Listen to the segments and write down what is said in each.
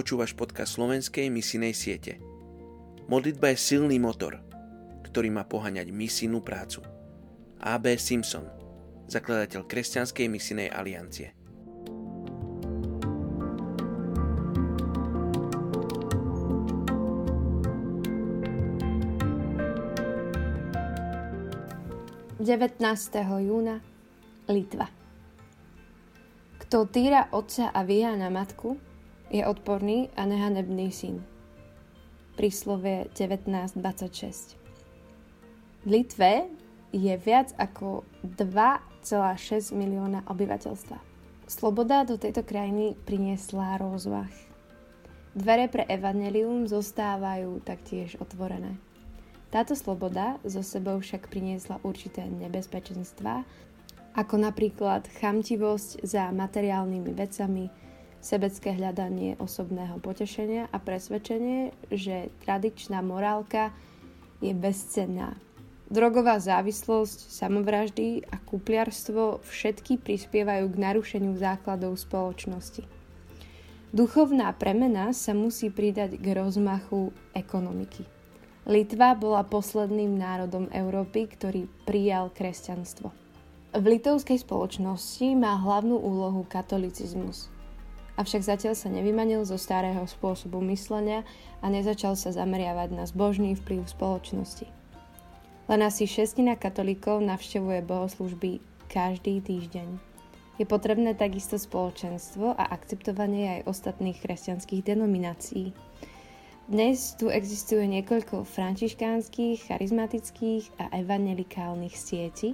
počúvaš podcast slovenskej misijnej siete. Modlitba je silný motor, ktorý má poháňať misijnú prácu. A.B. Simpson, zakladateľ Kresťanskej misijnej aliancie. Devätnásteho júna Litva. Kto týra otca a vyhá na matku, je odporný a nehanebný syn. Príslovie 1926 V Litve je viac ako 2,6 milióna obyvateľstva. Sloboda do tejto krajiny priniesla rozvah. Dvere pre evanelium zostávajú taktiež otvorené. Táto sloboda zo sebou však priniesla určité nebezpečenstva, ako napríklad chamtivosť za materiálnymi vecami, sebecké hľadanie osobného potešenia a presvedčenie, že tradičná morálka je bezcenná. Drogová závislosť, samovraždy a kúpliarstvo všetky prispievajú k narušeniu základov spoločnosti. Duchovná premena sa musí pridať k rozmachu ekonomiky. Litva bola posledným národom Európy, ktorý prijal kresťanstvo. V litovskej spoločnosti má hlavnú úlohu katolicizmus – avšak zatiaľ sa nevymanil zo starého spôsobu myslenia a nezačal sa zameriavať na zbožný vplyv spoločnosti. Len asi šestina katolíkov navštevuje bohoslužby každý týždeň. Je potrebné takisto spoločenstvo a akceptovanie aj ostatných kresťanských denominácií. Dnes tu existuje niekoľko františkánskych, charizmatických a evangelikálnych sietí,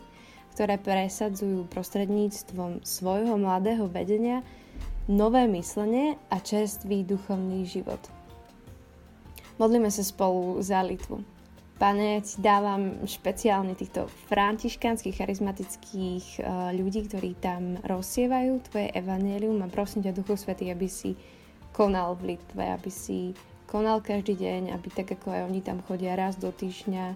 ktoré presadzujú prostredníctvom svojho mladého vedenia nové myslenie a čerstvý duchovný život. Modlíme sa spolu za Litvu. Pane, ti dávam špeciálne týchto františkánskych charizmatických uh, ľudí, ktorí tam rozsievajú tvoje evanelium a prosím ťa, Duchu Svetý, aby si konal v Litve, aby si konal každý deň, aby tak ako aj oni tam chodia raz do týždňa,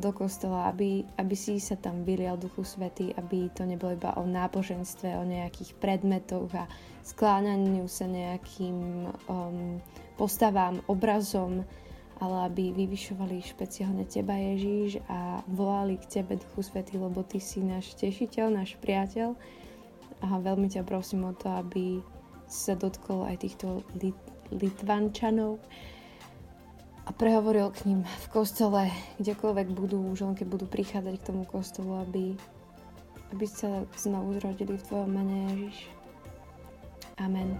do kostola, aby, aby si sa tam vylial Duchu Svety, aby to nebolo iba o náboženstve, o nejakých predmetoch a skláňaniu sa nejakým um, postavám, obrazom, ale aby vyvyšovali špeciálne Teba Ježíš a volali k Tebe Duchu Svety, lebo Ty si náš tešiteľ, náš priateľ. A veľmi ťa prosím o to, aby sa dotkol aj týchto Lit- Litvančanov, a prehovoril k ním v kostole, kdekoľvek budú, už len keď budú prichádzať k tomu kostolu, aby, aby sa znovu zrodili v Tvojom mene Ježiš. Amen.